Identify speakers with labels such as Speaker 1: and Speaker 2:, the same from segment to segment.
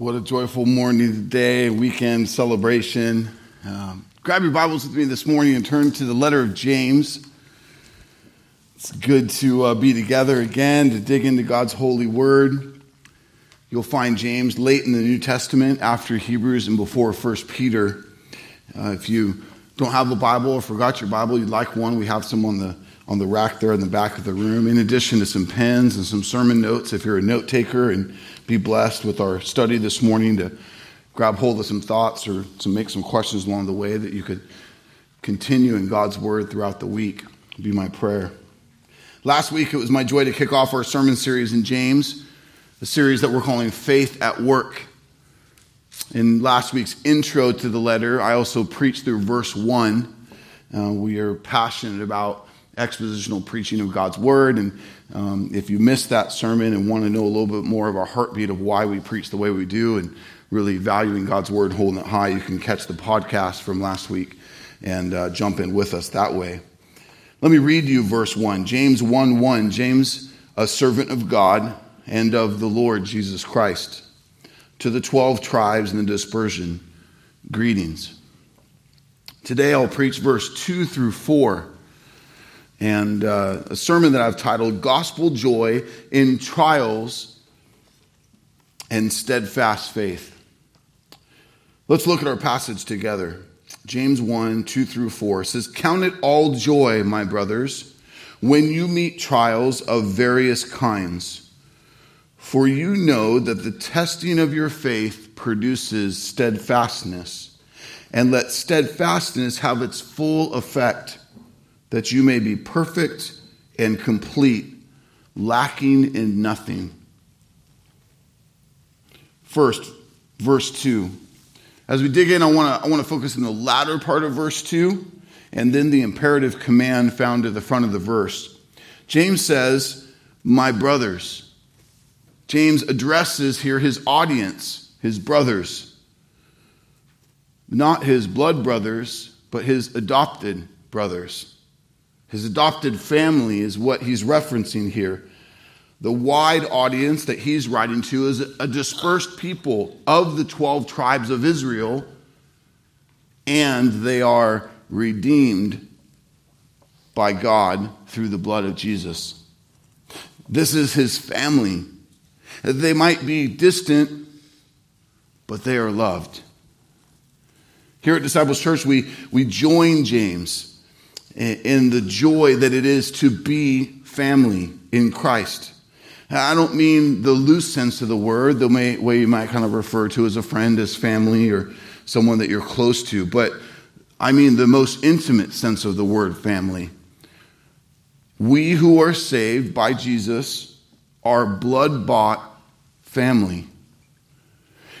Speaker 1: What a joyful morning today, weekend celebration. Um, grab your Bibles with me this morning and turn to the letter of James. It's good to uh, be together again to dig into God's holy word. You'll find James late in the New Testament after Hebrews and before 1 Peter. Uh, if you don't have a Bible or forgot your Bible, you'd like one, we have some on the on the rack there in the back of the room, in addition to some pens and some sermon notes if you're a note taker and be blessed with our study this morning to grab hold of some thoughts or to make some questions along the way that you could continue in God's word throughout the week. It'd be my prayer. Last week, it was my joy to kick off our sermon series in James, the series that we're calling Faith at Work. In last week's intro to the letter, I also preached through verse 1. Uh, we are passionate about expositional preaching of God's word. And um, if you missed that sermon and want to know a little bit more of our heartbeat of why we preach the way we do and really valuing God's word, holding it high, you can catch the podcast from last week and uh, jump in with us that way. Let me read you verse 1. James 1 1. James, a servant of God and of the Lord Jesus Christ, to the 12 tribes in the dispersion, greetings. Today I'll preach verse 2 through 4 and uh, a sermon that I've titled Gospel Joy in Trials and Steadfast Faith. Let's look at our passage together. James 1 2 through 4 says, Count it all joy, my brothers, when you meet trials of various kinds. For you know that the testing of your faith produces steadfastness. And let steadfastness have its full effect that you may be perfect and complete, lacking in nothing. First, verse 2. As we dig in, I want to I want to focus in the latter part of verse 2 and then the imperative command found at the front of the verse. James says, My brothers. James addresses here his audience, his brothers. Not his blood brothers, but his adopted brothers. His adopted family is what he's referencing here. The wide audience that he's writing to is a dispersed people of the 12 tribes of Israel, and they are redeemed by God through the blood of Jesus. This is his family. They might be distant, but they are loved. Here at Disciples Church, we, we join James in the joy that it is to be family in Christ. I don't mean the loose sense of the word, the way you might kind of refer to as a friend, as family, or someone that you're close to, but I mean the most intimate sense of the word family. We who are saved by Jesus are blood bought family.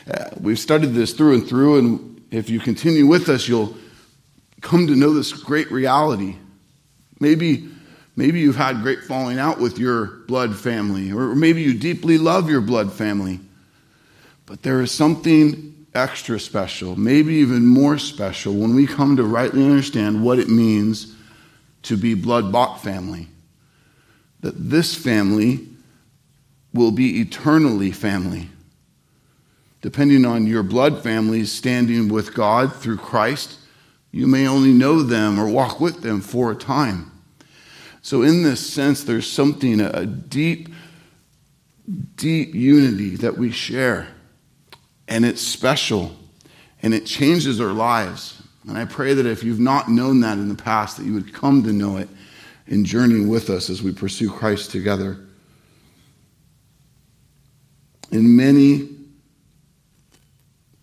Speaker 1: Uh, we've studied this through and through, and if you continue with us, you'll come to know this great reality. Maybe, maybe you've had great falling out with your blood family, or maybe you deeply love your blood family. But there is something extra special, maybe even more special, when we come to rightly understand what it means to be blood bought family. That this family will be eternally family. Depending on your blood family's standing with God through Christ, you may only know them or walk with them for a time. So, in this sense, there's something, a deep, deep unity that we share. And it's special and it changes our lives. And I pray that if you've not known that in the past, that you would come to know it in journeying with us as we pursue Christ together. In many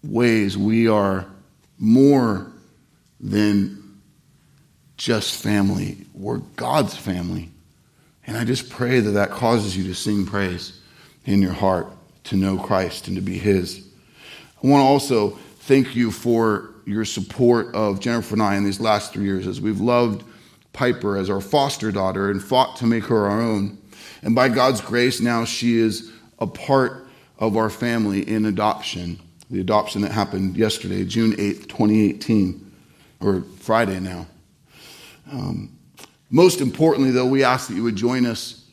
Speaker 1: ways, we are more than just family. We're God's family. And I just pray that that causes you to sing praise in your heart, to know Christ and to be His. I want to also thank you for your support of Jennifer and I in these last three years as we've loved Piper as our foster daughter and fought to make her our own. And by God's grace, now she is a part of our family in adoption. The adoption that happened yesterday, June 8th, 2018 or Friday now. Um, most importantly, though, we ask that you would join us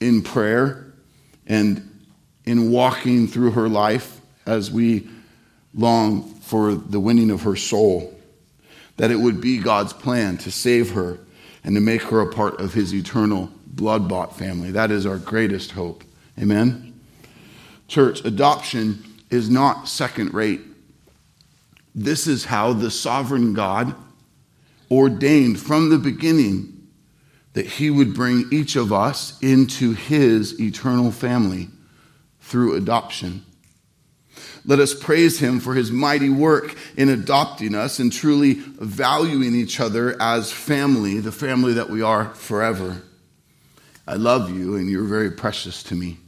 Speaker 1: in prayer and in walking through her life as we long for the winning of her soul, that it would be God's plan to save her and to make her a part of his eternal blood bought family. That is our greatest hope. Amen? Church, adoption is not second rate. This is how the sovereign God ordained from the beginning that he would bring each of us into his eternal family through adoption. Let us praise him for his mighty work in adopting us and truly valuing each other as family, the family that we are forever. I love you and you're very precious to me.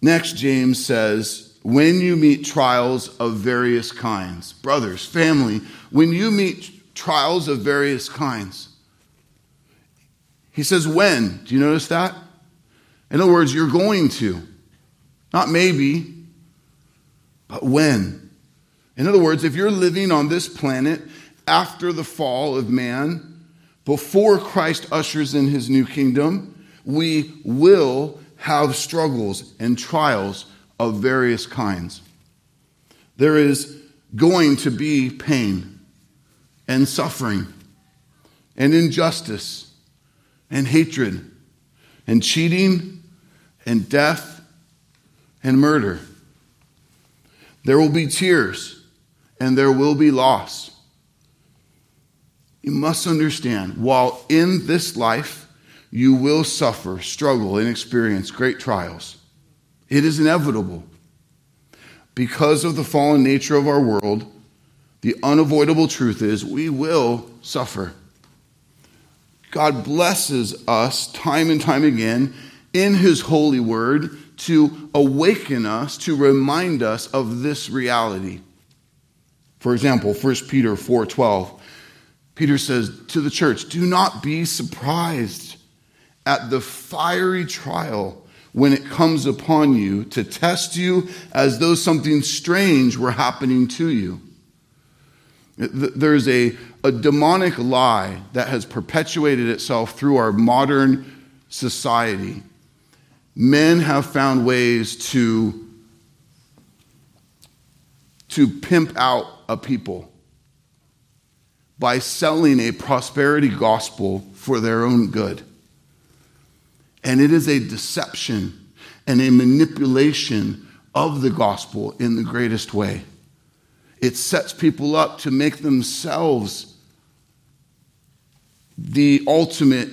Speaker 1: Next, James says, when you meet trials of various kinds, brothers, family, when you meet trials of various kinds, he says, when? Do you notice that? In other words, you're going to. Not maybe, but when. In other words, if you're living on this planet after the fall of man, before Christ ushers in his new kingdom, we will have struggles and trials of various kinds. There is going to be pain and suffering and injustice and hatred and cheating and death and murder. There will be tears and there will be loss. You must understand, while in this life you will suffer, struggle, and experience great trials, it is inevitable. Because of the fallen nature of our world, the unavoidable truth is we will suffer. God blesses us time and time again in His holy word to awaken us, to remind us of this reality. For example, 1 Peter 4:12. Peter says to the church, "Do not be surprised at the fiery trial when it comes upon you to test you as though something strange were happening to you." There's a, a demonic lie that has perpetuated itself through our modern society men have found ways to, to pimp out a people by selling a prosperity gospel for their own good. And it is a deception and a manipulation of the gospel in the greatest way. It sets people up to make themselves the ultimate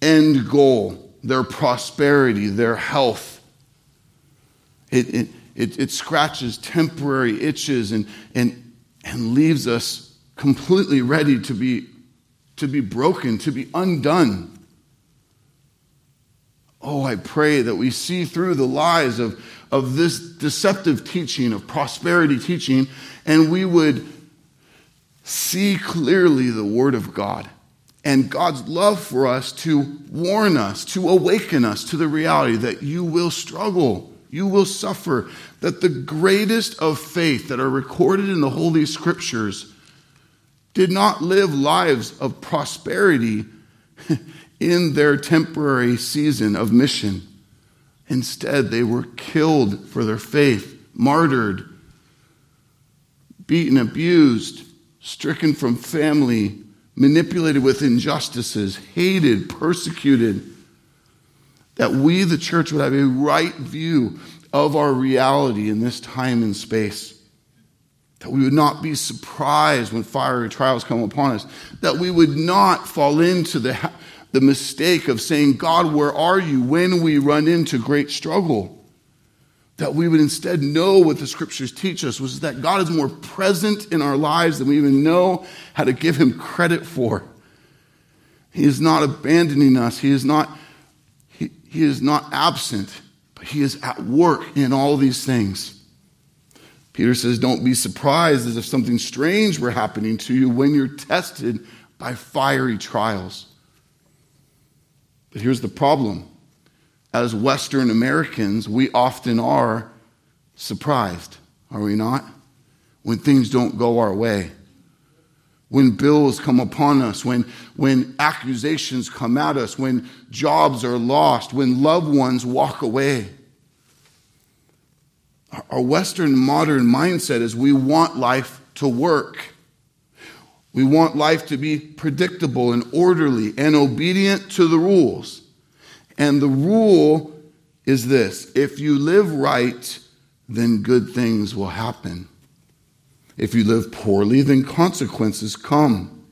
Speaker 1: end goal their prosperity, their health. It, it, it, it, scratches temporary itches and, and, and leaves us completely ready to be, to be broken, to be undone. Oh, I pray that we see through the lies of, of this deceptive teaching, of prosperity teaching, and we would see clearly the Word of God and God's love for us to warn us, to awaken us to the reality that you will struggle, you will suffer, that the greatest of faith that are recorded in the Holy Scriptures did not live lives of prosperity in their temporary season of mission. Instead, they were killed for their faith, martyred, beaten, abused, stricken from family, manipulated with injustices, hated, persecuted, that we, the church, would have a right view of our reality in this time and space. That we would not be surprised when fiery trials come upon us. That we would not fall into the, the mistake of saying, God, where are you when we run into great struggle? that we would instead know what the scriptures teach us was that God is more present in our lives than we even know how to give him credit for. He is not abandoning us. He is not, he, he is not absent, but he is at work in all these things. Peter says, Don't be surprised as if something strange were happening to you when you're tested by fiery trials. But here's the problem as Western Americans, we often are surprised, are we not? When things don't go our way. When bills come upon us, when, when accusations come at us, when jobs are lost, when loved ones walk away. Our Western modern mindset is we want life to work. We want life to be predictable and orderly and obedient to the rules. And the rule is this if you live right, then good things will happen. If you live poorly, then consequences come.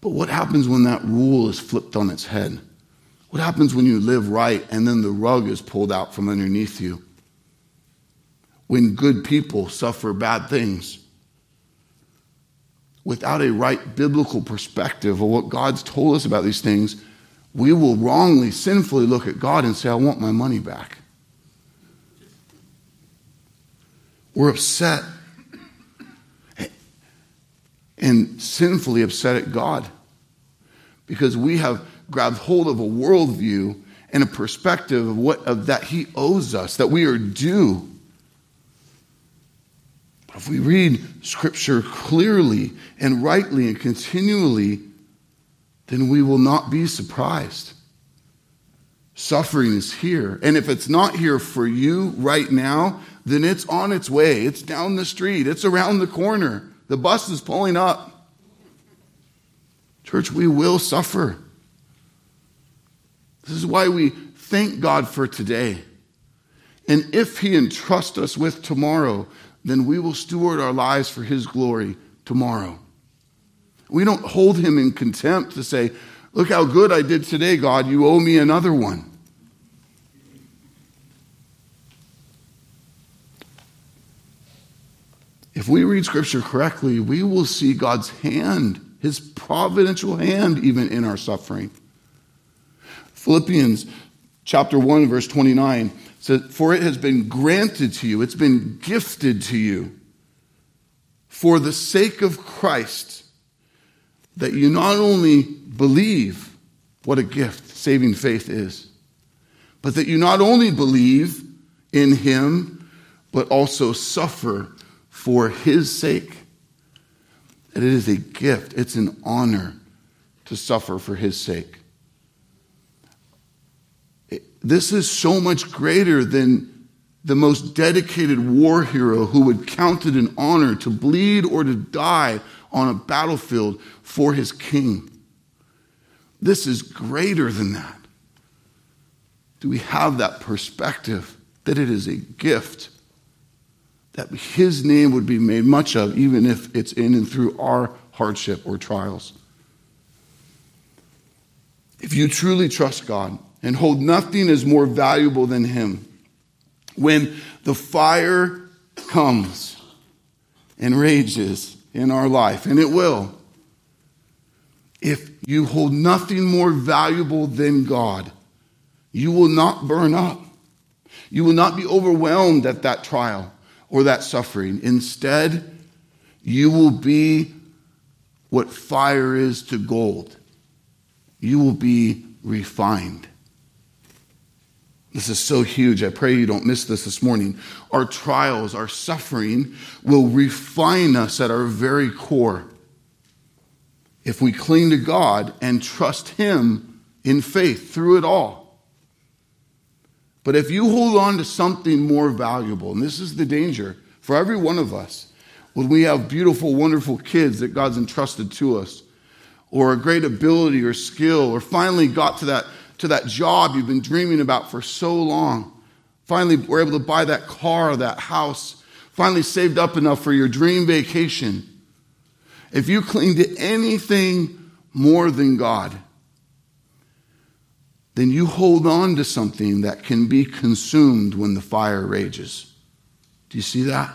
Speaker 1: But what happens when that rule is flipped on its head? What happens when you live right and then the rug is pulled out from underneath you? When good people suffer bad things without a right biblical perspective of what God's told us about these things, we will wrongly, sinfully look at God and say, I want my money back. We're upset and sinfully upset at God because we have grabbed hold of a worldview and a perspective of what of that He owes us, that we are due. If we read Scripture clearly and rightly and continually, then we will not be surprised. Suffering is here. And if it's not here for you right now, then it's on its way. It's down the street, it's around the corner. The bus is pulling up. Church, we will suffer. This is why we thank God for today. And if He entrusts us with tomorrow, then we will steward our lives for His glory tomorrow. We don't hold Him in contempt to say, Look how good I did today, God. You owe me another one. If we read Scripture correctly, we will see God's hand, His providential hand, even in our suffering. Philippians chapter 1, verse 29 For it has been granted to you, it's been gifted to you for the sake of Christ that you not only believe what a gift saving faith is, but that you not only believe in him, but also suffer for his sake. That it is a gift, it's an honor to suffer for his sake. This is so much greater than the most dedicated war hero who would count it an honor to bleed or to die on a battlefield for his king. This is greater than that. Do we have that perspective that it is a gift? That his name would be made much of, even if it's in and through our hardship or trials. If you truly trust God and hold nothing as more valuable than him, when the fire comes and rages in our life, and it will, if you hold nothing more valuable than God, you will not burn up. You will not be overwhelmed at that trial or that suffering. Instead, you will be what fire is to gold. You will be refined. This is so huge. I pray you don't miss this this morning. Our trials, our suffering will refine us at our very core if we cling to God and trust Him in faith through it all. But if you hold on to something more valuable, and this is the danger for every one of us, when we have beautiful, wonderful kids that God's entrusted to us, or a great ability or skill, or finally got to that to that job you've been dreaming about for so long. Finally, we're able to buy that car that house. Finally, saved up enough for your dream vacation. If you cling to anything more than God, then you hold on to something that can be consumed when the fire rages. Do you see that?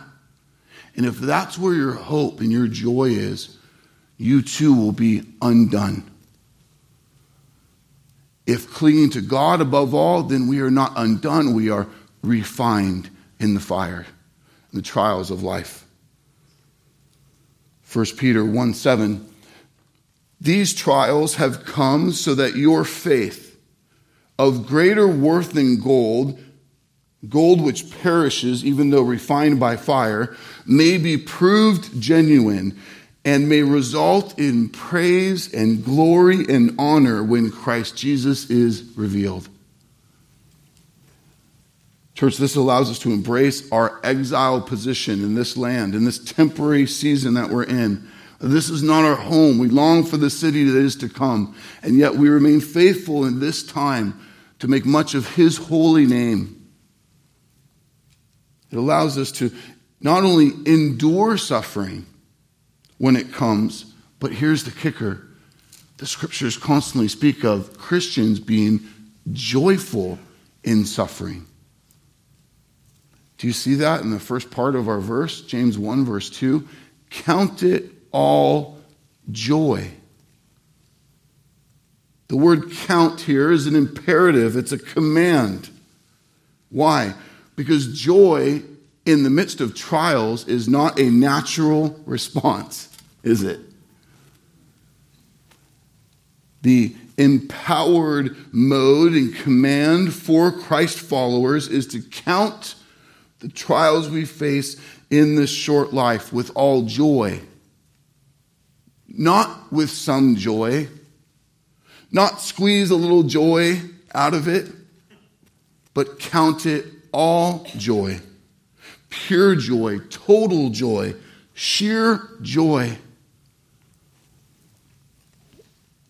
Speaker 1: And if that's where your hope and your joy is, you too will be undone. If clinging to God above all, then we are not undone. We are refined in the fire, in the trials of life. 1 Peter 1 7. These trials have come so that your faith, of greater worth than gold, gold which perishes even though refined by fire, may be proved genuine and may result in praise and glory and honor when Christ Jesus is revealed. Church, this allows us to embrace our exile position in this land, in this temporary season that we're in. This is not our home. We long for the city that is to come, and yet we remain faithful in this time to make much of His holy name. It allows us to not only endure suffering when it comes, but here's the kicker the scriptures constantly speak of Christians being joyful in suffering. Do you see that in the first part of our verse, James 1, verse 2? Count it all joy. The word count here is an imperative, it's a command. Why? Because joy in the midst of trials is not a natural response, is it? The empowered mode and command for Christ followers is to count the trials we face in this short life with all joy. Not with some joy, not squeeze a little joy out of it, but count it all joy. Pure joy, total joy, sheer joy.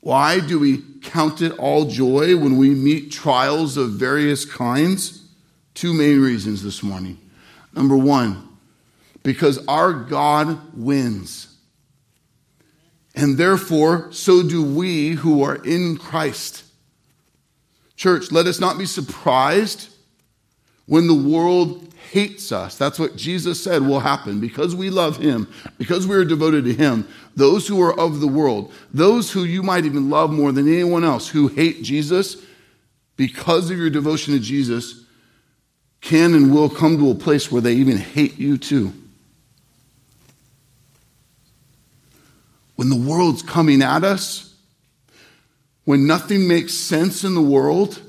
Speaker 1: Why do we count it all joy when we meet trials of various kinds? Two main reasons this morning. Number one, because our God wins. And therefore, so do we who are in Christ. Church, let us not be surprised when the world hates us. That's what Jesus said will happen. Because we love him, because we are devoted to him, those who are of the world, those who you might even love more than anyone else who hate Jesus, because of your devotion to Jesus, can and will come to a place where they even hate you too. When the world's coming at us, when nothing makes sense in the world,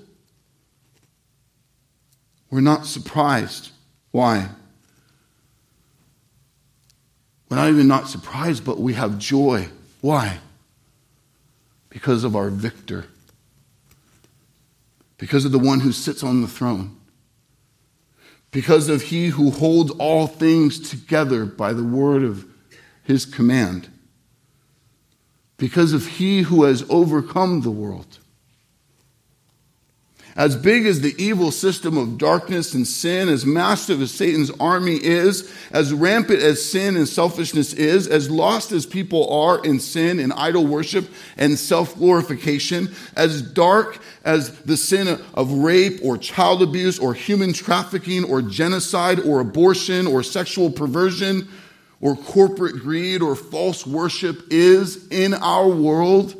Speaker 1: we're not surprised. Why? We're not even not surprised, but we have joy. Why? Because of our victor. Because of the one who sits on the throne. Because of he who holds all things together by the word of his command. Because of he who has overcome the world. As big as the evil system of darkness and sin, as massive as Satan's army is, as rampant as sin and selfishness is, as lost as people are in sin and idol worship and self glorification, as dark as the sin of rape or child abuse or human trafficking or genocide or abortion or sexual perversion or corporate greed or false worship is in our world,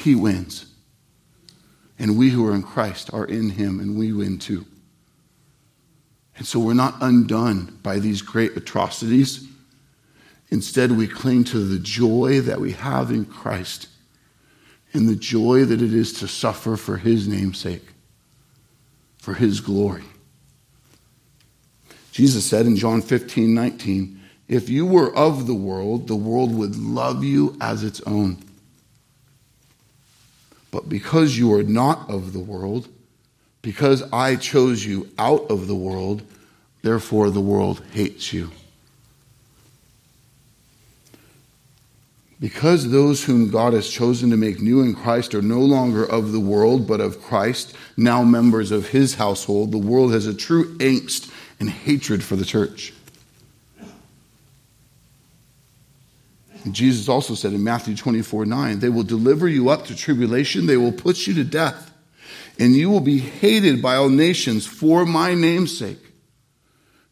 Speaker 1: He wins. And we who are in Christ are in Him, and we win too. And so we're not undone by these great atrocities. Instead, we cling to the joy that we have in Christ and the joy that it is to suffer for His name's sake, for His glory. Jesus said in John 15, 19, If you were of the world, the world would love you as its own. But because you are not of the world, because I chose you out of the world, therefore the world hates you. Because those whom God has chosen to make new in Christ are no longer of the world, but of Christ, now members of his household, the world has a true angst and hatred for the church. Jesus also said in Matthew 24 9, they will deliver you up to tribulation, they will put you to death, and you will be hated by all nations for my name's sake.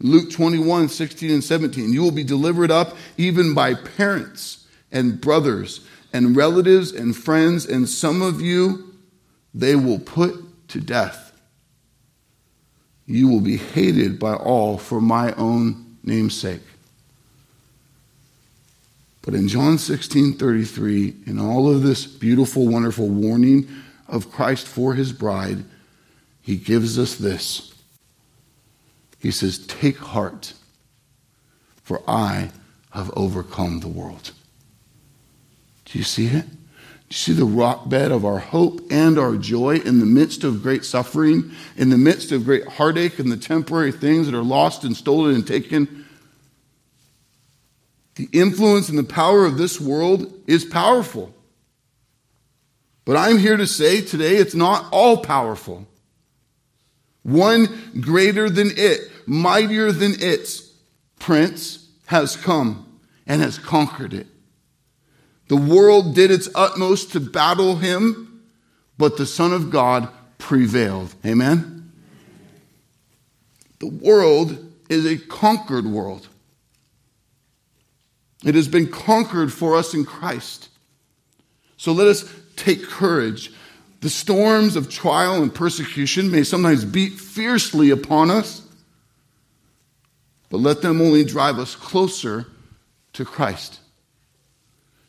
Speaker 1: Luke 21 16 and 17, you will be delivered up even by parents and brothers and relatives and friends, and some of you they will put to death. You will be hated by all for my own name's sake. But in John 16 33, in all of this beautiful, wonderful warning of Christ for his bride, he gives us this. He says, Take heart, for I have overcome the world. Do you see it? Do you see the rock bed of our hope and our joy in the midst of great suffering, in the midst of great heartache and the temporary things that are lost and stolen and taken? The influence and the power of this world is powerful. But I'm here to say today it's not all powerful. One greater than it, mightier than its prince has come and has conquered it. The world did its utmost to battle him, but the Son of God prevailed. Amen? The world is a conquered world. It has been conquered for us in Christ. So let us take courage. The storms of trial and persecution may sometimes beat fiercely upon us, but let them only drive us closer to Christ.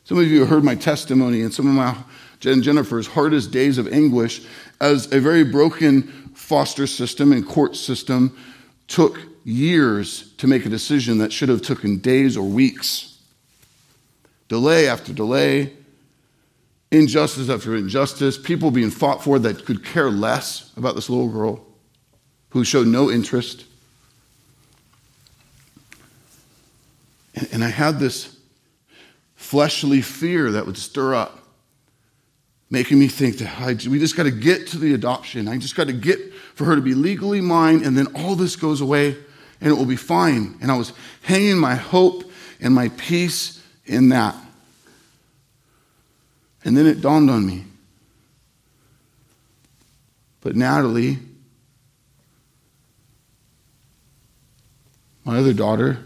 Speaker 1: Some of you have heard my testimony and some of my and Jennifer's hardest days of anguish as a very broken foster system and court system took years to make a decision that should have taken days or weeks. Delay after delay, injustice after injustice, people being fought for that could care less about this little girl who showed no interest. And, and I had this fleshly fear that would stir up, making me think that I, we just got to get to the adoption. I just got to get for her to be legally mine, and then all this goes away and it will be fine. And I was hanging my hope and my peace in that. And then it dawned on me. But Natalie, my other daughter,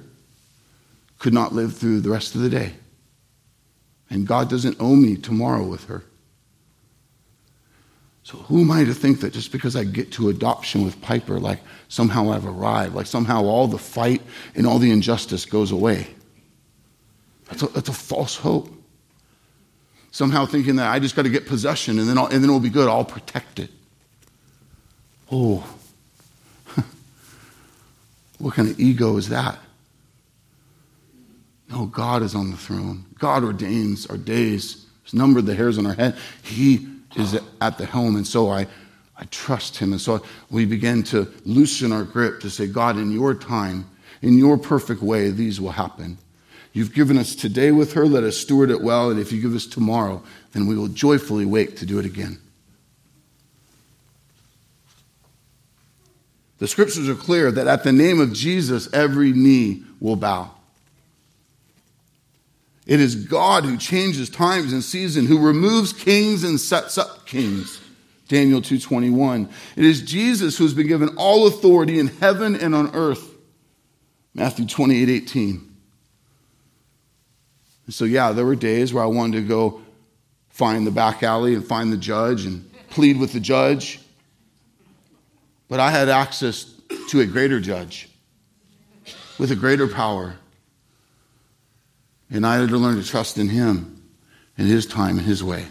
Speaker 1: could not live through the rest of the day. And God doesn't owe me tomorrow with her. So who am I to think that just because I get to adoption with Piper, like somehow I've arrived, like somehow all the fight and all the injustice goes away? That's a, that's a false hope. Somehow thinking that I just got to get possession and then, I'll, and then it'll be good. I'll protect it. Oh, what kind of ego is that? No, God is on the throne. God ordains our days. He's numbered the hairs on our head. He is at the helm. And so I, I trust him. And so we begin to loosen our grip to say, God, in your time, in your perfect way, these will happen. You've given us today with her. Let us steward it well. And if you give us tomorrow, then we will joyfully wait to do it again. The scriptures are clear that at the name of Jesus, every knee will bow. It is God who changes times and seasons, who removes kings and sets up kings. Daniel 2:21. It is Jesus who has been given all authority in heaven and on earth. Matthew 28, 18. And so yeah, there were days where I wanted to go find the back alley and find the judge and plead with the judge. But I had access to a greater judge with a greater power and I had to learn to trust in Him, in His time, and His way.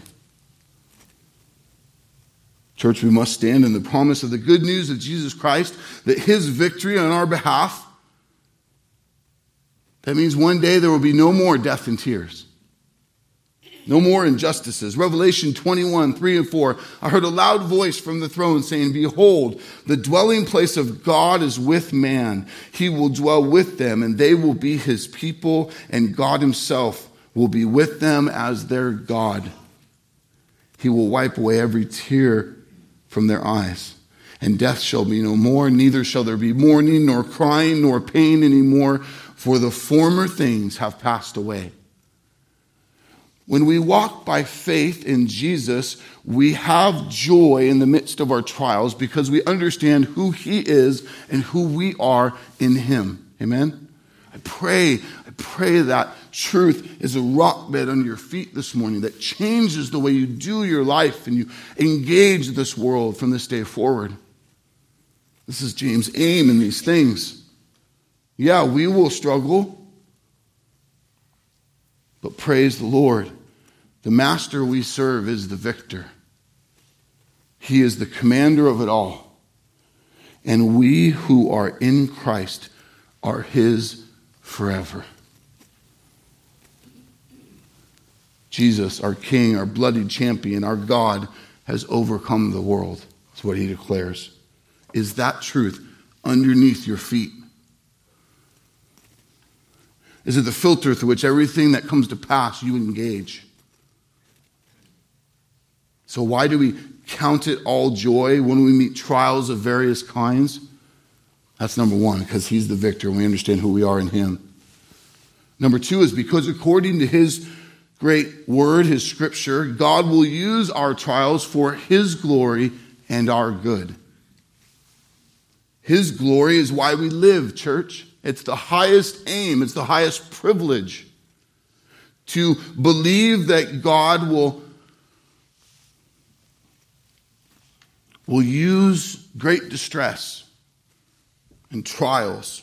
Speaker 1: Church, we must stand in the promise of the good news of Jesus Christ, that His victory on our behalf, that means one day there will be no more death and tears. No more injustices. Revelation 21, 3 and 4. I heard a loud voice from the throne saying, Behold, the dwelling place of God is with man. He will dwell with them, and they will be his people, and God himself will be with them as their God. He will wipe away every tear from their eyes, and death shall be no more, neither shall there be mourning, nor crying, nor pain anymore, for the former things have passed away. When we walk by faith in Jesus, we have joy in the midst of our trials because we understand who He is and who we are in Him. Amen? I pray, I pray that truth is a rock bed under your feet this morning that changes the way you do your life and you engage this world from this day forward. This is James' aim in these things. Yeah, we will struggle. But praise the Lord. The master we serve is the victor. He is the commander of it all. And we who are in Christ are his forever. Jesus, our King, our bloodied champion, our God, has overcome the world. That's what he declares. Is that truth underneath your feet? Is it the filter through which everything that comes to pass you engage? So, why do we count it all joy when we meet trials of various kinds? That's number one, because He's the victor and we understand who we are in Him. Number two is because according to His great word, His scripture, God will use our trials for His glory and our good. His glory is why we live, church. It's the highest aim, it's the highest privilege to believe that God will, will use great distress and trials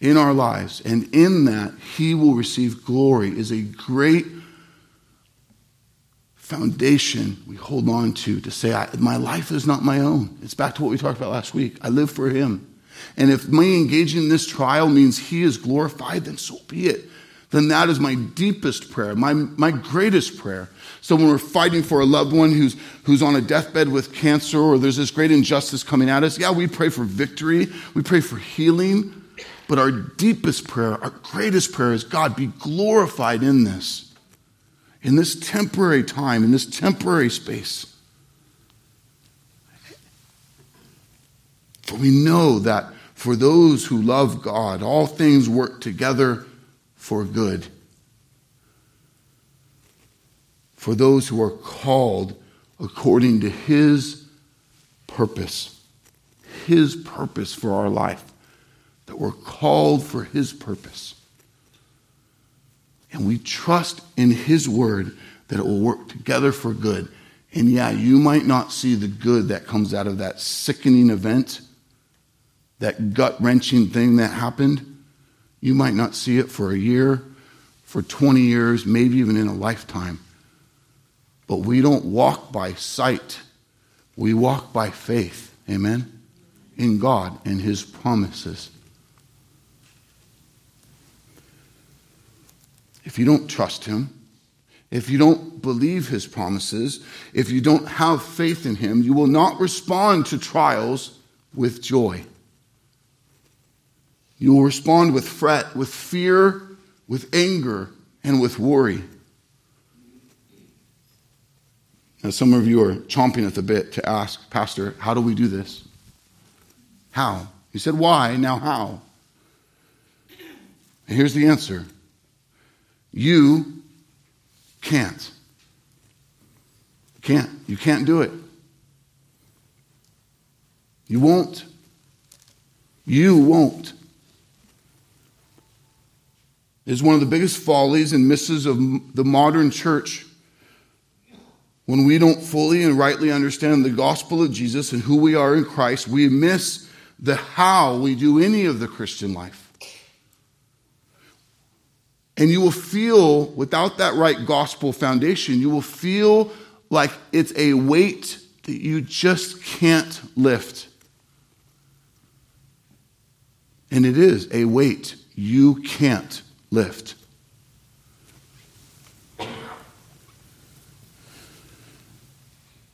Speaker 1: in our lives, and in that, He will receive glory, is a great foundation we hold on to to say, My life is not my own. It's back to what we talked about last week. I live for Him. And if me engaging in this trial means He is glorified, then so be it. Then that is my deepest prayer, my, my greatest prayer. So when we're fighting for a loved one who's, who's on a deathbed with cancer or there's this great injustice coming at us, yeah, we pray for victory, we pray for healing. But our deepest prayer, our greatest prayer is God, be glorified in this in this temporary time, in this temporary space. For we know that for those who love God, all things work together for good. For those who are called according to His purpose, His purpose for our life, that we're called for His purpose. And we trust in His word that it will work together for good. And yeah, you might not see the good that comes out of that sickening event, that gut wrenching thing that happened. You might not see it for a year, for 20 years, maybe even in a lifetime. But we don't walk by sight, we walk by faith. Amen? In God and His promises. If you don't trust Him, if you don't believe His promises, if you don't have faith in Him, you will not respond to trials with joy. You will respond with fret, with fear, with anger, and with worry. Now, some of you are chomping at the bit to ask, Pastor, how do we do this? How? He said why, now how? And here's the answer you can't. Can't. You can't do it. You won't. You won't. Is one of the biggest follies and misses of the modern church when we don't fully and rightly understand the gospel of Jesus and who we are in Christ, we miss the how we do any of the Christian life. And you will feel, without that right gospel foundation, you will feel like it's a weight that you just can't lift. And it is a weight you can't lift.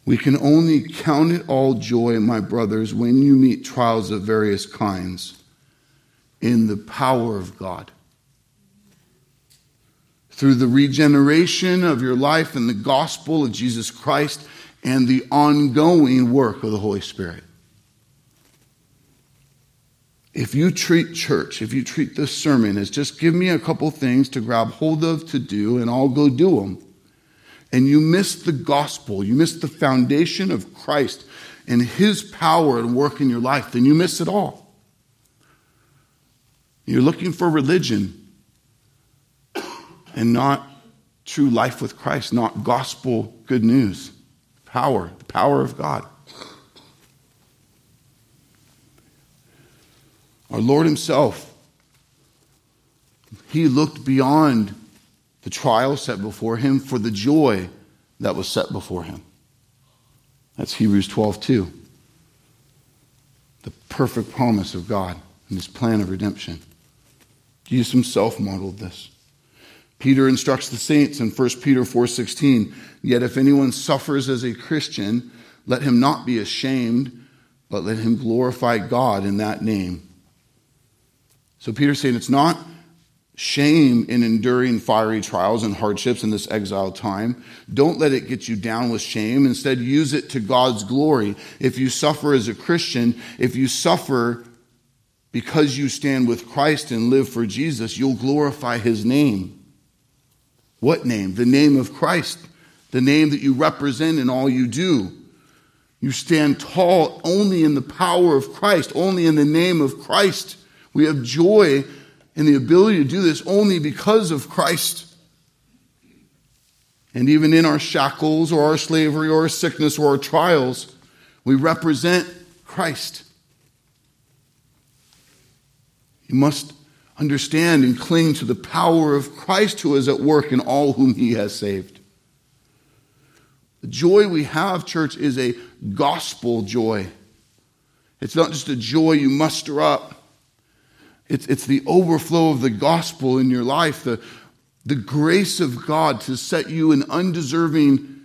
Speaker 1: We can only count it all joy, my brothers, when you meet trials of various kinds in the power of God through the regeneration of your life and the gospel of Jesus Christ and the ongoing work of the Holy Spirit. If you treat church, if you treat this sermon as just give me a couple things to grab hold of to do and I'll go do them, and you miss the gospel, you miss the foundation of Christ and his power and work in your life, then you miss it all. You're looking for religion and not true life with Christ, not gospel good news. Power, the power of God. Our Lord Himself, He looked beyond the trial set before Him for the joy that was set before Him. That's Hebrews 12, 2. The perfect promise of God and His plan of redemption. Jesus Himself modeled this. Peter instructs the saints in 1 Peter 4:16, "Yet if anyone suffers as a Christian, let him not be ashamed, but let him glorify God in that name." So Peter's saying it's not shame in enduring fiery trials and hardships in this exile time. Don't let it get you down with shame. Instead, use it to God's glory. If you suffer as a Christian, if you suffer because you stand with Christ and live for Jesus, you'll glorify his name. What name? The name of Christ, the name that you represent in all you do. You stand tall only in the power of Christ, only in the name of Christ. We have joy in the ability to do this only because of Christ. And even in our shackles or our slavery or our sickness or our trials, we represent Christ. You must understand and cling to the power of Christ who is at work in all whom he has saved. The joy we have, church, is a gospel joy. It's not just a joy you muster up. It's, it's the overflow of the gospel in your life, the, the grace of God to set you an undeserving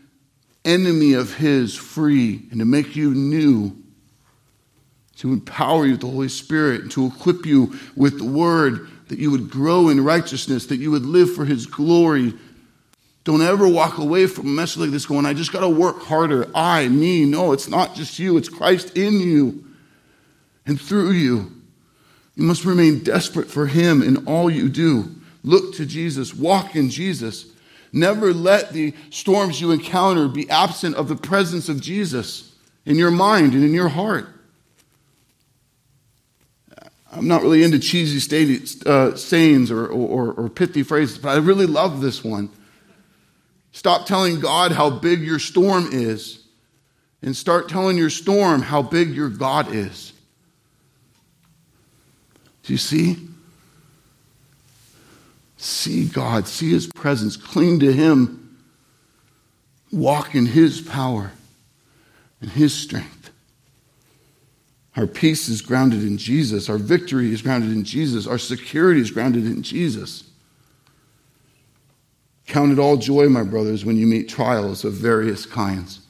Speaker 1: enemy of His free and to make you new to empower you with the Holy Spirit, and to equip you with the Word, that you would grow in righteousness, that you would live for His glory. Don't ever walk away from a message like this going, I just got to work harder. I, me. No, it's not just you, it's Christ in you and through you. You must remain desperate for Him in all you do. Look to Jesus, walk in Jesus. Never let the storms you encounter be absent of the presence of Jesus in your mind and in your heart. I'm not really into cheesy uh, sayings or, or, or pithy phrases, but I really love this one. Stop telling God how big your storm is and start telling your storm how big your God is. Do you see? See God, see His presence, cling to Him, walk in His power and His strength. Our peace is grounded in Jesus. Our victory is grounded in Jesus. Our security is grounded in Jesus. Count it all joy, my brothers, when you meet trials of various kinds.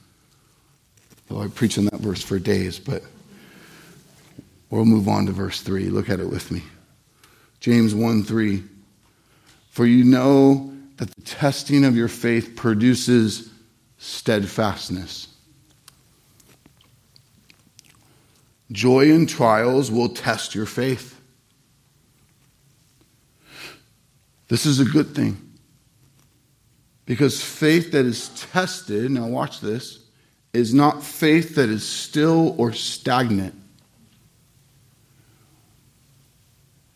Speaker 1: Though I preach on that verse for days, but we'll move on to verse 3. Look at it with me. James 1 3. For you know that the testing of your faith produces steadfastness. Joy in trials will test your faith. This is a good thing. Because faith that is tested, now watch this, is not faith that is still or stagnant.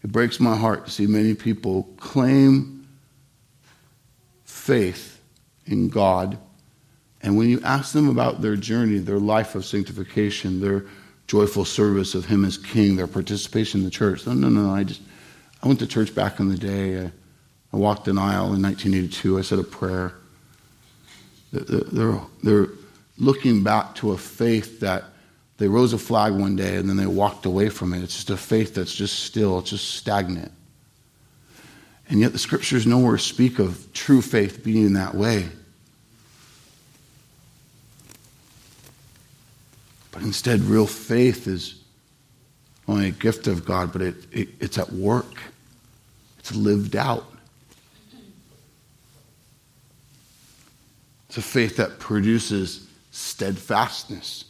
Speaker 1: It breaks my heart to see many people claim faith in God, and when you ask them about their journey, their life of sanctification, their joyful service of Him as King, their participation in the church. No, no, no. I just I went to church back in the day. I, I walked an aisle in 1982. I said a prayer. They're, they're looking back to a faith that they rose a flag one day and then they walked away from it. It's just a faith that's just still, it's just stagnant. And yet the scriptures nowhere speak of true faith being that way. But instead, real faith is only a gift of God, but it, it, it's at work, it's lived out. It's a faith that produces steadfastness.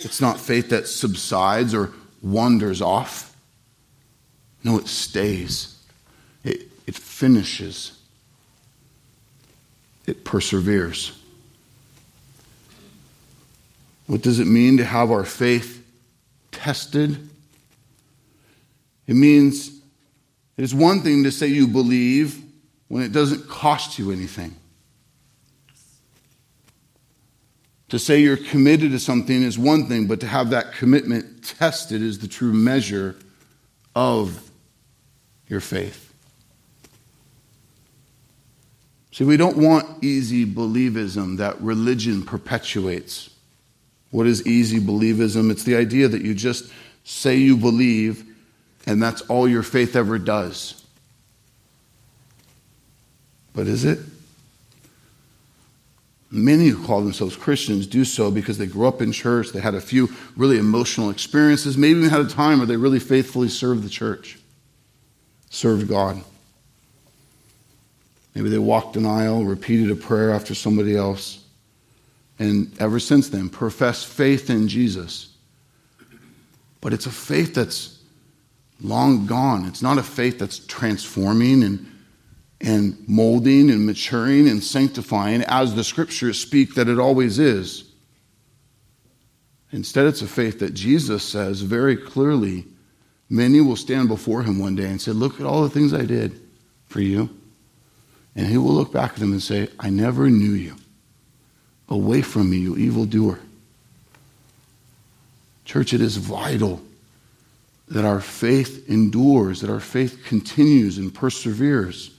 Speaker 1: It's not faith that subsides or wanders off. No, it stays. It, it finishes. It perseveres. What does it mean to have our faith tested? It means it is one thing to say you believe when it doesn't cost you anything. To say you're committed to something is one thing, but to have that commitment tested is the true measure of your faith. See, we don't want easy believism that religion perpetuates. What is easy believism? It's the idea that you just say you believe, and that's all your faith ever does. But is it? Many who call themselves Christians do so because they grew up in church, they had a few really emotional experiences, maybe even had a time where they really faithfully served the church, served God. Maybe they walked an aisle, repeated a prayer after somebody else, and ever since then profess faith in Jesus. But it's a faith that's long gone. It's not a faith that's transforming and and molding and maturing and sanctifying as the scriptures speak that it always is. Instead, it's a faith that Jesus says very clearly many will stand before him one day and say, Look at all the things I did for you. And he will look back at them and say, I never knew you. Away from me, you evildoer. Church, it is vital that our faith endures, that our faith continues and perseveres.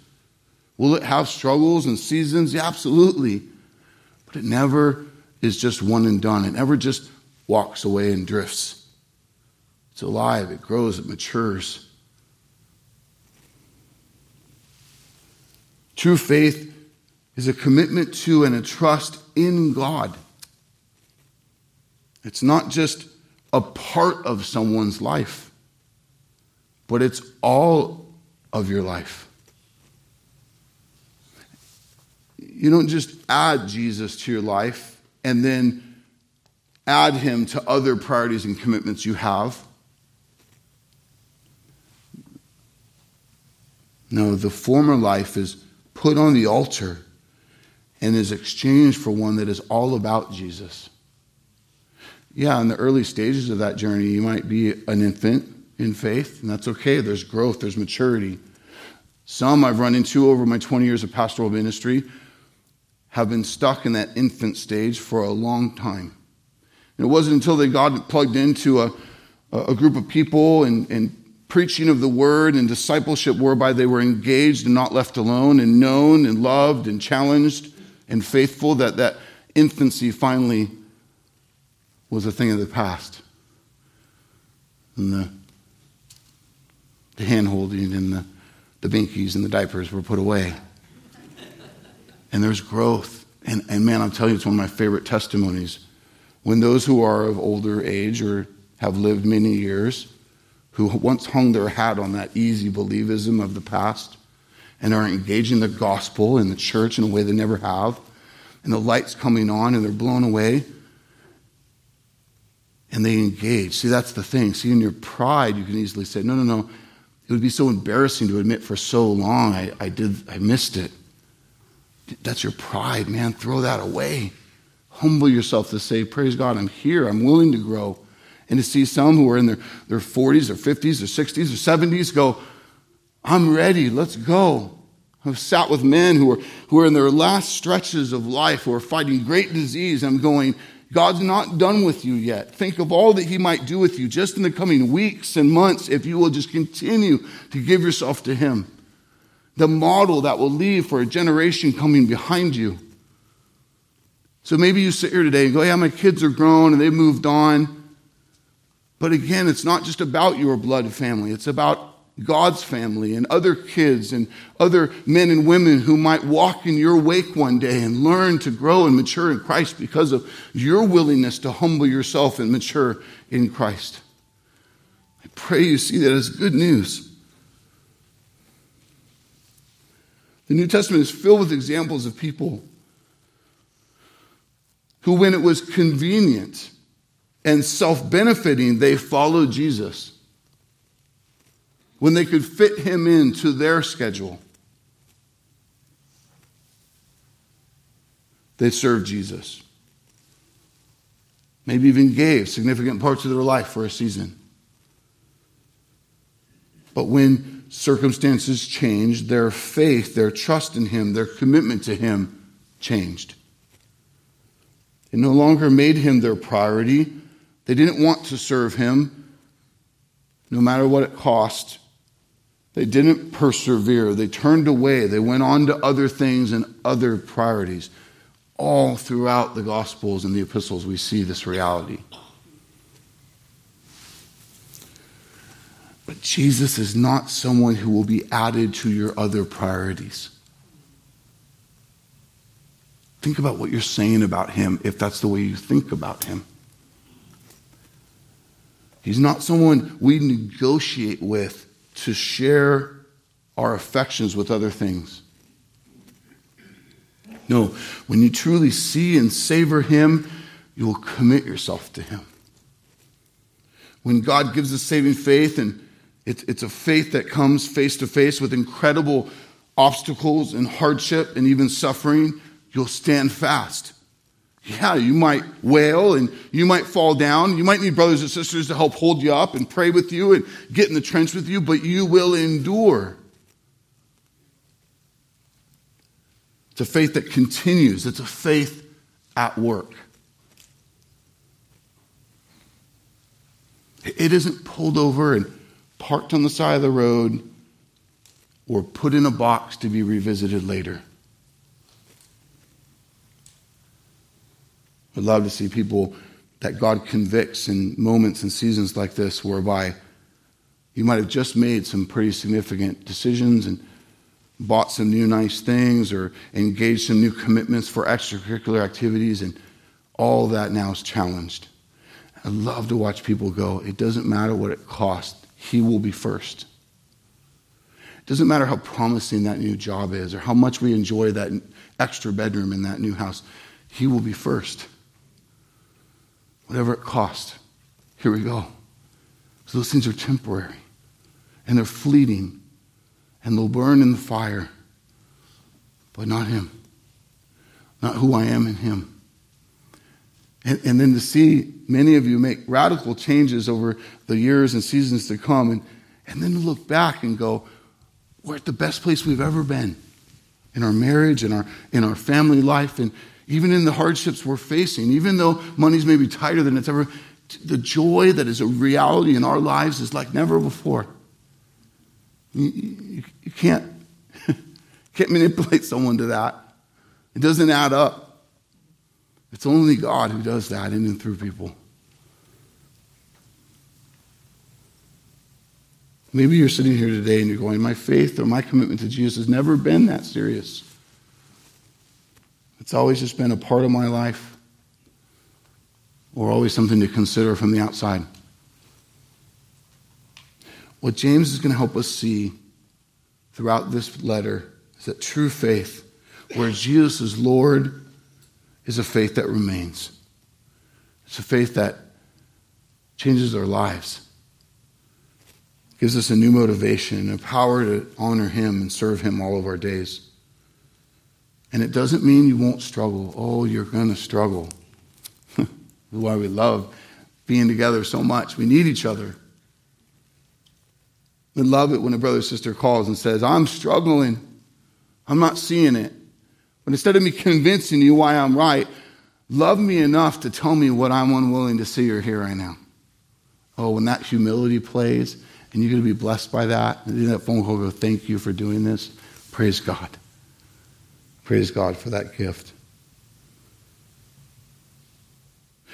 Speaker 1: Will it have struggles and seasons? Yeah, absolutely. But it never is just one and done. It never just walks away and drifts. It's alive, it grows, it matures. True faith is a commitment to and a trust in God. It's not just a part of someone's life, but it's all of your life. you don't just add Jesus to your life and then add him to other priorities and commitments you have. No, the former life is put on the altar and is exchanged for one that is all about Jesus. Yeah, in the early stages of that journey, you might be an infant in faith, and that's okay. There's growth, there's maturity. Some I've run into over my 20 years of pastoral ministry have been stuck in that infant stage for a long time. And it wasn't until they got plugged into a, a group of people and, and preaching of the word and discipleship whereby they were engaged and not left alone and known and loved and challenged and faithful that that infancy finally was a thing of the past. And the, the hand holding and the, the binkies and the diapers were put away and there's growth. And, and man, I'm telling you, it's one of my favorite testimonies. When those who are of older age or have lived many years, who once hung their hat on that easy believism of the past and are engaging the gospel in the church in a way they never have, and the light's coming on and they're blown away, and they engage. See, that's the thing. See, in your pride, you can easily say, no, no, no. It would be so embarrassing to admit for so long I, I did I missed it. That's your pride, man. Throw that away. Humble yourself to say, Praise God, I'm here. I'm willing to grow. And to see some who are in their, their 40s or 50s or 60s or 70s go, I'm ready. Let's go. I've sat with men who are, who are in their last stretches of life, who are fighting great disease. I'm going, God's not done with you yet. Think of all that He might do with you just in the coming weeks and months if you will just continue to give yourself to Him the model that will leave for a generation coming behind you. So maybe you sit here today and go, yeah, my kids are grown and they've moved on. But again, it's not just about your blood family, it's about God's family and other kids and other men and women who might walk in your wake one day and learn to grow and mature in Christ because of your willingness to humble yourself and mature in Christ. I pray you see that as good news. The New Testament is filled with examples of people who, when it was convenient and self benefiting, they followed Jesus. When they could fit him into their schedule, they served Jesus. Maybe even gave significant parts of their life for a season. But when circumstances changed, their faith, their trust in Him, their commitment to Him changed. It no longer made Him their priority. They didn't want to serve Him no matter what it cost. They didn't persevere. They turned away. They went on to other things and other priorities. All throughout the Gospels and the epistles, we see this reality. But Jesus is not someone who will be added to your other priorities. Think about what you're saying about him if that's the way you think about him. He's not someone we negotiate with to share our affections with other things. No, when you truly see and savor him, you will commit yourself to him. When God gives us saving faith, and it's, it's a faith that comes face to face with incredible obstacles and hardship and even suffering, you'll stand fast. Yeah, you might wail and you might fall down. You might need brothers and sisters to help hold you up and pray with you and get in the trench with you, but you will endure. It's a faith that continues, it's a faith at work. It isn't pulled over and parked on the side of the road or put in a box to be revisited later. I'd love to see people that God convicts in moments and seasons like this, whereby you might have just made some pretty significant decisions and bought some new nice things or engaged some new commitments for extracurricular activities, and all that now is challenged. I love to watch people go, it doesn't matter what it costs, He will be first. It doesn't matter how promising that new job is or how much we enjoy that extra bedroom in that new house, He will be first. Whatever it costs, here we go. So those things are temporary and they're fleeting and they'll burn in the fire, but not Him, not who I am in Him. And, and, then to see many of you make radical changes over the years and seasons to come, and, and then to look back and go, we're at the best place we've ever been in our marriage, in our, in our family life, and even in the hardships we're facing, even though money's maybe tighter than it's ever, the joy that is a reality in our lives is like never before. You, you, you can't, can't manipulate someone to that. It doesn't add up. It's only God who does that in and through people. Maybe you're sitting here today and you're going, My faith or my commitment to Jesus has never been that serious. It's always just been a part of my life or always something to consider from the outside. What James is going to help us see throughout this letter is that true faith, where Jesus is Lord is a faith that remains. It's a faith that changes our lives, gives us a new motivation a power to honor Him and serve Him all of our days. And it doesn't mean you won't struggle. Oh, you're going to struggle. Why we love being together so much. We need each other. We love it when a brother or sister calls and says, I'm struggling. I'm not seeing it. But instead of me convincing you why I'm right, love me enough to tell me what I'm unwilling to see or hear right now. Oh, when that humility plays and you're going to be blessed by that, and that phone call go, thank you for doing this. Praise God. Praise God for that gift.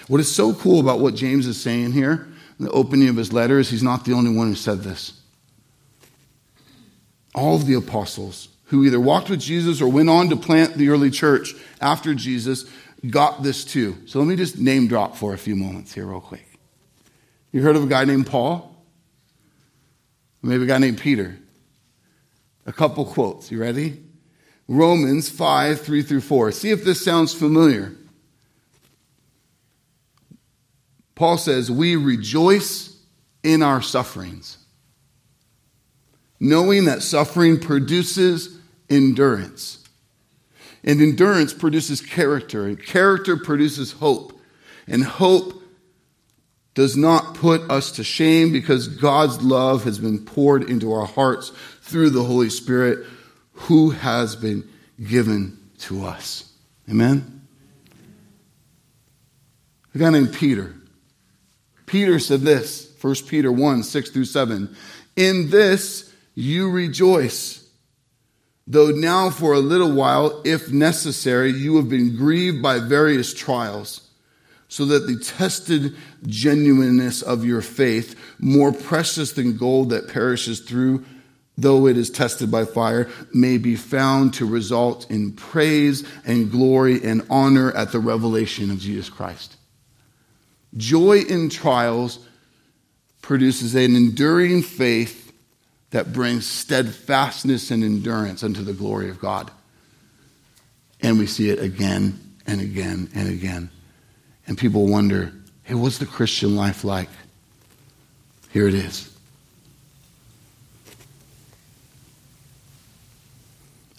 Speaker 1: What is so cool about what James is saying here, in the opening of his letter, is he's not the only one who said this. All of the apostles, who either walked with Jesus or went on to plant the early church after Jesus got this too. So let me just name drop for a few moments here, real quick. You heard of a guy named Paul? Maybe a guy named Peter. A couple quotes. You ready? Romans 5, 3 through 4. See if this sounds familiar. Paul says, We rejoice in our sufferings, knowing that suffering produces endurance. And endurance produces character, and character produces hope. And hope does not put us to shame because God's love has been poured into our hearts through the Holy Spirit who has been given to us. Amen? A guy named Peter. Peter said this, 1 Peter 1 6 through 7. In this you rejoice though now for a little while, if necessary, you have been grieved by various trials, so that the tested genuineness of your faith, more precious than gold that perishes through though it is tested by fire, may be found to result in praise and glory and honor at the revelation of Jesus Christ. Joy in trials produces an enduring faith that brings steadfastness and endurance unto the glory of God. And we see it again and again and again. And people wonder, hey, what's the Christian life like? Here it is.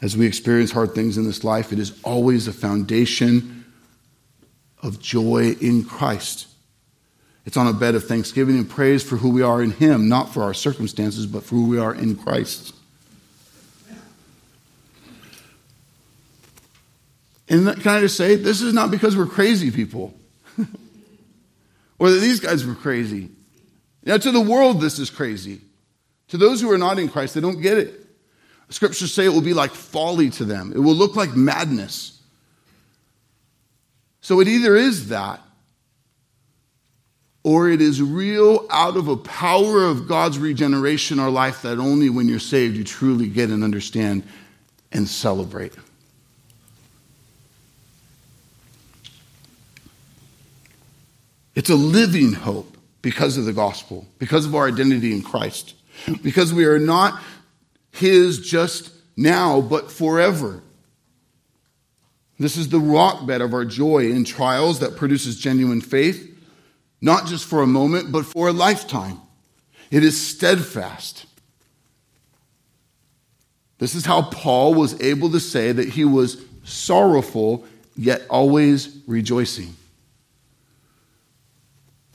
Speaker 1: As we experience hard things in this life, it is always a foundation of joy in Christ. It's on a bed of thanksgiving and praise for who we are in Him, not for our circumstances, but for who we are in Christ. And can I just say, this is not because we're crazy people, or that these guys were crazy. Now, to the world, this is crazy. To those who are not in Christ, they don't get it. Scriptures say it will be like folly to them, it will look like madness. So it either is that, or it is real out of a power of God's regeneration our life that only when you're saved you truly get and understand and celebrate. It's a living hope because of the gospel, because of our identity in Christ, because we are not His just now, but forever. This is the rock bed of our joy in trials that produces genuine faith, not just for a moment, but for a lifetime. It is steadfast. This is how Paul was able to say that he was sorrowful, yet always rejoicing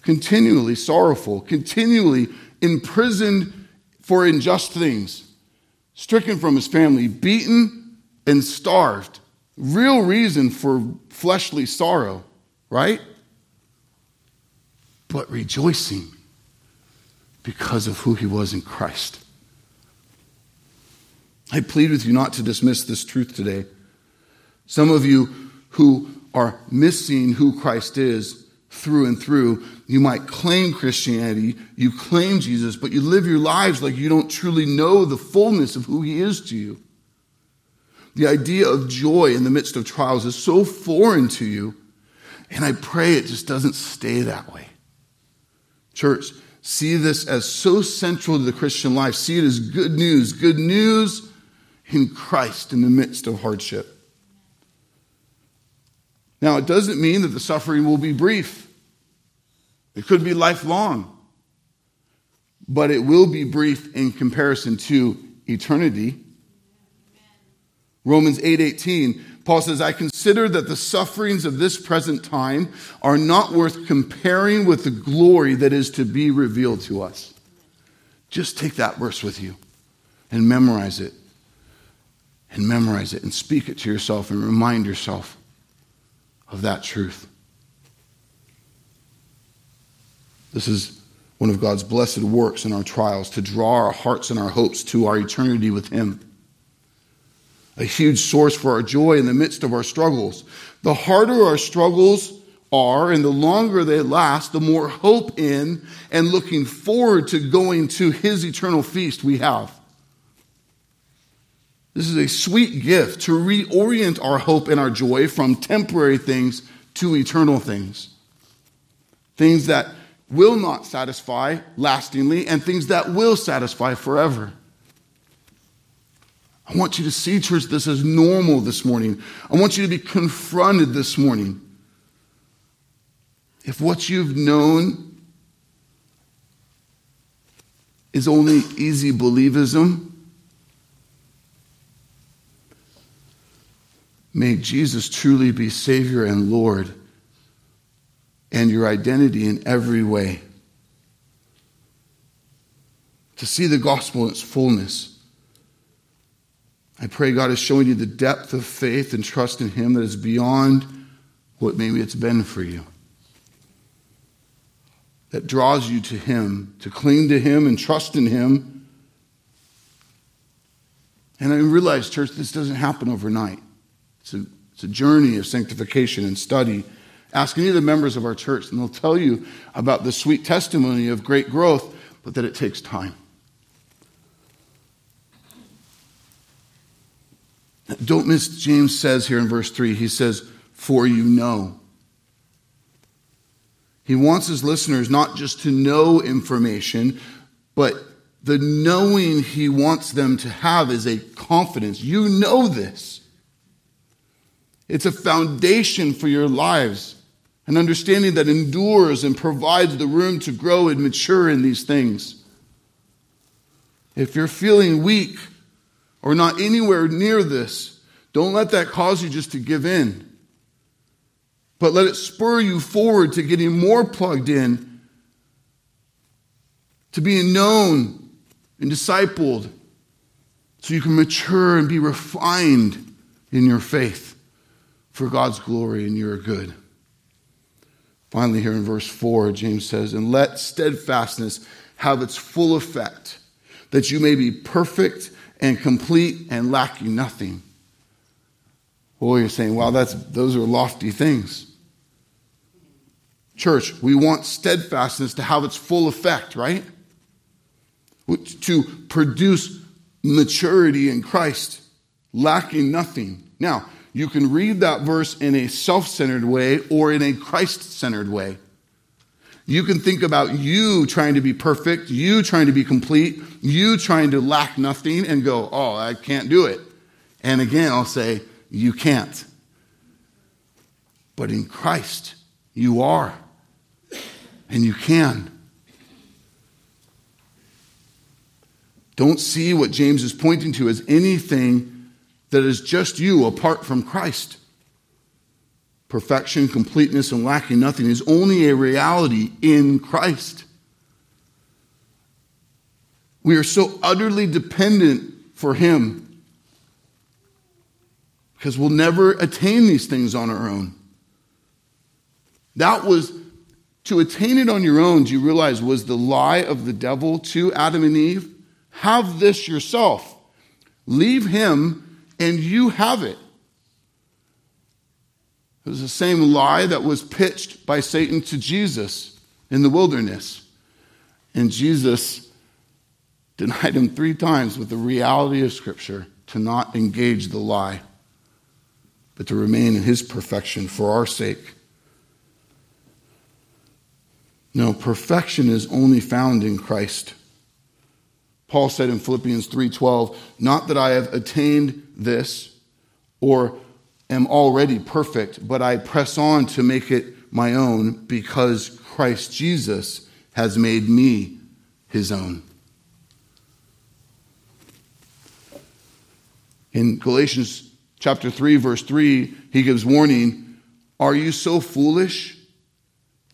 Speaker 1: continually sorrowful, continually imprisoned for unjust things, stricken from his family, beaten and starved. Real reason for fleshly sorrow, right? But rejoicing because of who he was in Christ. I plead with you not to dismiss this truth today. Some of you who are missing who Christ is through and through. You might claim Christianity, you claim Jesus, but you live your lives like you don't truly know the fullness of who he is to you. The idea of joy in the midst of trials is so foreign to you, and I pray it just doesn't stay that way. Church, see this as so central to the Christian life. See it as good news, good news in Christ in the midst of hardship. Now, it doesn't mean that the suffering will be brief. It could be lifelong. But it will be brief in comparison to eternity. Romans 8:18 Paul says I consider that the sufferings of this present time are not worth comparing with the glory that is to be revealed to us. Just take that verse with you and memorize it. And memorize it and speak it to yourself and remind yourself of that truth. This is one of God's blessed works in our trials to draw our hearts and our hopes to our eternity with Him. A huge source for our joy in the midst of our struggles. The harder our struggles are and the longer they last, the more hope in and looking forward to going to His eternal feast we have. This is a sweet gift to reorient our hope and our joy from temporary things to eternal things. Things that will not satisfy lastingly and things that will satisfy forever. I want you to see, church, this as normal this morning. I want you to be confronted this morning. If what you've known is only easy believism, may Jesus truly be Savior and Lord and your identity in every way. To see the gospel in its fullness. I pray God is showing you the depth of faith and trust in Him that is beyond what maybe it's been for you. That draws you to Him, to cling to Him and trust in Him. And I realize, church, this doesn't happen overnight. It's a, it's a journey of sanctification and study Ask any of the members of our church, and they'll tell you about the sweet testimony of great growth, but that it takes time. Don't miss James says here in verse 3, he says, For you know. He wants his listeners not just to know information, but the knowing he wants them to have is a confidence. You know this. It's a foundation for your lives, an understanding that endures and provides the room to grow and mature in these things. If you're feeling weak or not anywhere near this, don't let that cause you just to give in. But let it spur you forward to getting more plugged in, to being known and discipled, so you can mature and be refined in your faith for God's glory and your good. Finally, here in verse 4, James says, And let steadfastness have its full effect that you may be perfect and complete and lacking nothing. Well, you're saying, well, that's, those are lofty things. Church, we want steadfastness to have its full effect, right? To produce maturity in Christ, lacking nothing. Now, you can read that verse in a self centered way or in a Christ centered way. You can think about you trying to be perfect, you trying to be complete, you trying to lack nothing and go, oh, I can't do it. And again, I'll say, you can't. But in Christ, you are. And you can. Don't see what James is pointing to as anything that is just you apart from Christ perfection, completeness, and lacking nothing is only a reality in Christ. We are so utterly dependent for Him because we'll never attain these things on our own. That was to attain it on your own, do you realize was the lie of the devil to Adam and Eve? Have this yourself. Leave him and you have it. It was the same lie that was pitched by Satan to Jesus in the wilderness. And Jesus denied him three times with the reality of Scripture to not engage the lie, but to remain in his perfection for our sake. No, perfection is only found in Christ. Paul said in Philippians 3:12, "Not that I have attained this or am already perfect, but I press on to make it my own because Christ Jesus has made me his own. In Galatians chapter 3 verse 3, he gives warning, are you so foolish?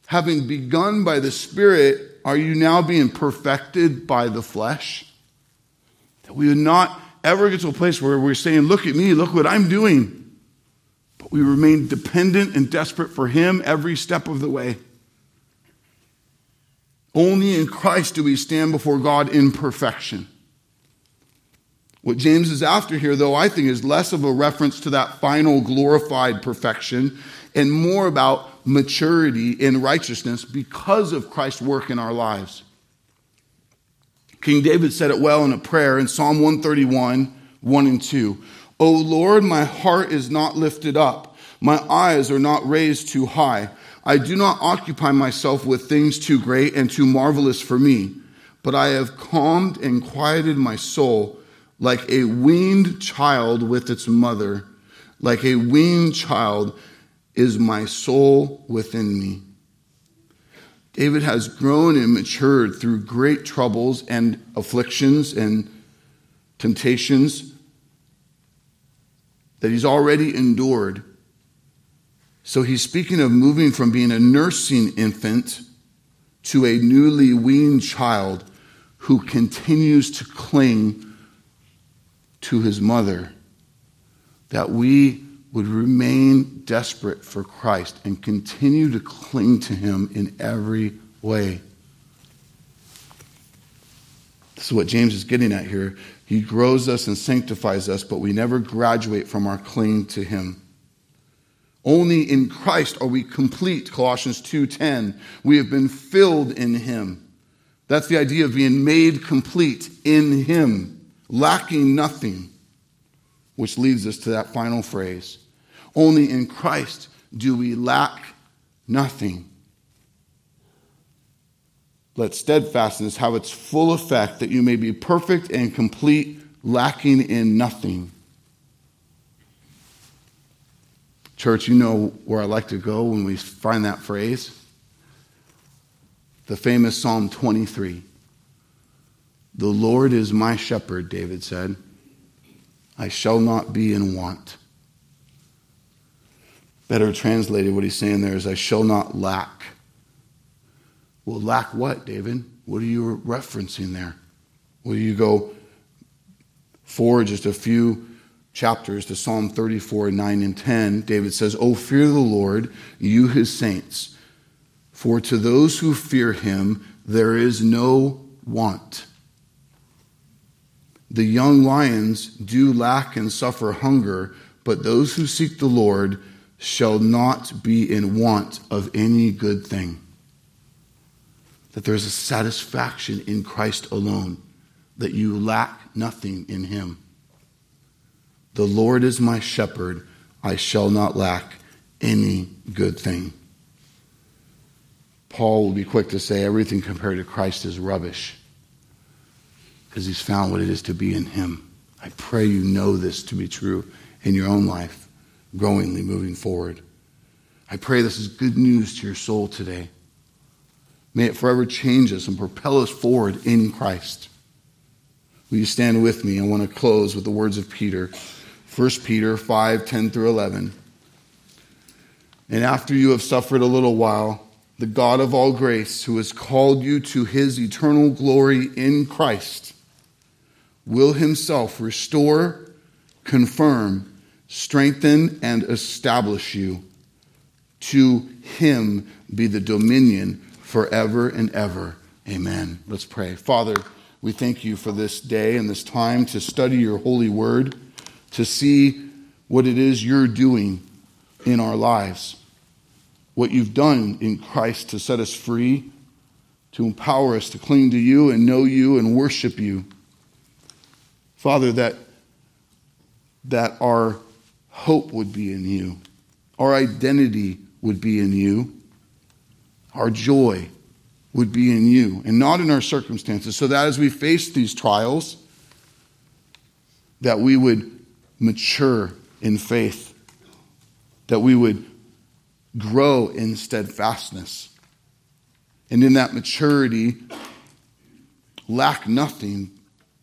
Speaker 1: Having begun by the Spirit, are you now being perfected by the flesh? That we would not ever get to a place where we're saying, Look at me, look what I'm doing. But we remain dependent and desperate for Him every step of the way. Only in Christ do we stand before God in perfection. What James is after here, though, I think is less of a reference to that final glorified perfection and more about maturity in righteousness because of Christ's work in our lives. King David said it well in a prayer in Psalm 131, 1 and 2. O Lord, my heart is not lifted up. My eyes are not raised too high. I do not occupy myself with things too great and too marvelous for me, but I have calmed and quieted my soul like a weaned child with its mother. Like a weaned child is my soul within me. David has grown and matured through great troubles and afflictions and temptations that he's already endured. So he's speaking of moving from being a nursing infant to a newly weaned child who continues to cling to his mother. That we would remain desperate for Christ and continue to cling to him in every way. This is what James is getting at here. He grows us and sanctifies us, but we never graduate from our clinging to him. Only in Christ are we complete, Colossians 2:10. We have been filled in him. That's the idea of being made complete in him, lacking nothing. which leads us to that final phrase. Only in Christ do we lack nothing. Let steadfastness have its full effect that you may be perfect and complete, lacking in nothing. Church, you know where I like to go when we find that phrase? The famous Psalm 23. The Lord is my shepherd, David said. I shall not be in want. Better translated, what he's saying there is, I shall not lack. Well, lack what, David? What are you referencing there? Will you go forward just a few chapters to Psalm 34, 9 and 10? David says, Oh, fear the Lord, you his saints, for to those who fear him there is no want. The young lions do lack and suffer hunger, but those who seek the Lord shall not be in want of any good thing. That there's a satisfaction in Christ alone, that you lack nothing in him. The Lord is my shepherd, I shall not lack any good thing. Paul will be quick to say everything compared to Christ is rubbish because he's found what it is to be in him. I pray you know this to be true in your own life, growingly moving forward. I pray this is good news to your soul today. May it forever change us and propel us forward in Christ. Will you stand with me? I want to close with the words of Peter. 1 Peter 5 10 through 11. And after you have suffered a little while, the God of all grace, who has called you to his eternal glory in Christ, will himself restore, confirm, strengthen, and establish you. To him be the dominion forever and ever. Amen. Let's pray. Father, we thank you for this day and this time to study your holy word, to see what it is you're doing in our lives, what you've done in Christ to set us free, to empower us to cling to you and know you and worship you. Father, that, that our hope would be in you, our identity would be in you, our joy would be in you and not in our circumstances, so that as we face these trials, that we would mature in faith, that we would grow in steadfastness. And in that maturity, lack nothing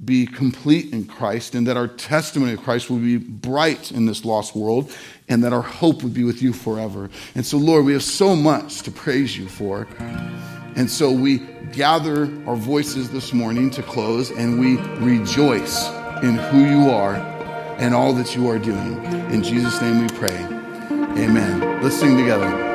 Speaker 1: be complete in Christ and that our testimony of Christ will be bright in this lost world and that our hope would be with you forever. And so, Lord, we have so much to praise you for. And so we gather our voices this morning to close and we rejoice in who you are and all that you are doing. In Jesus' name we pray. Amen. Let's sing together.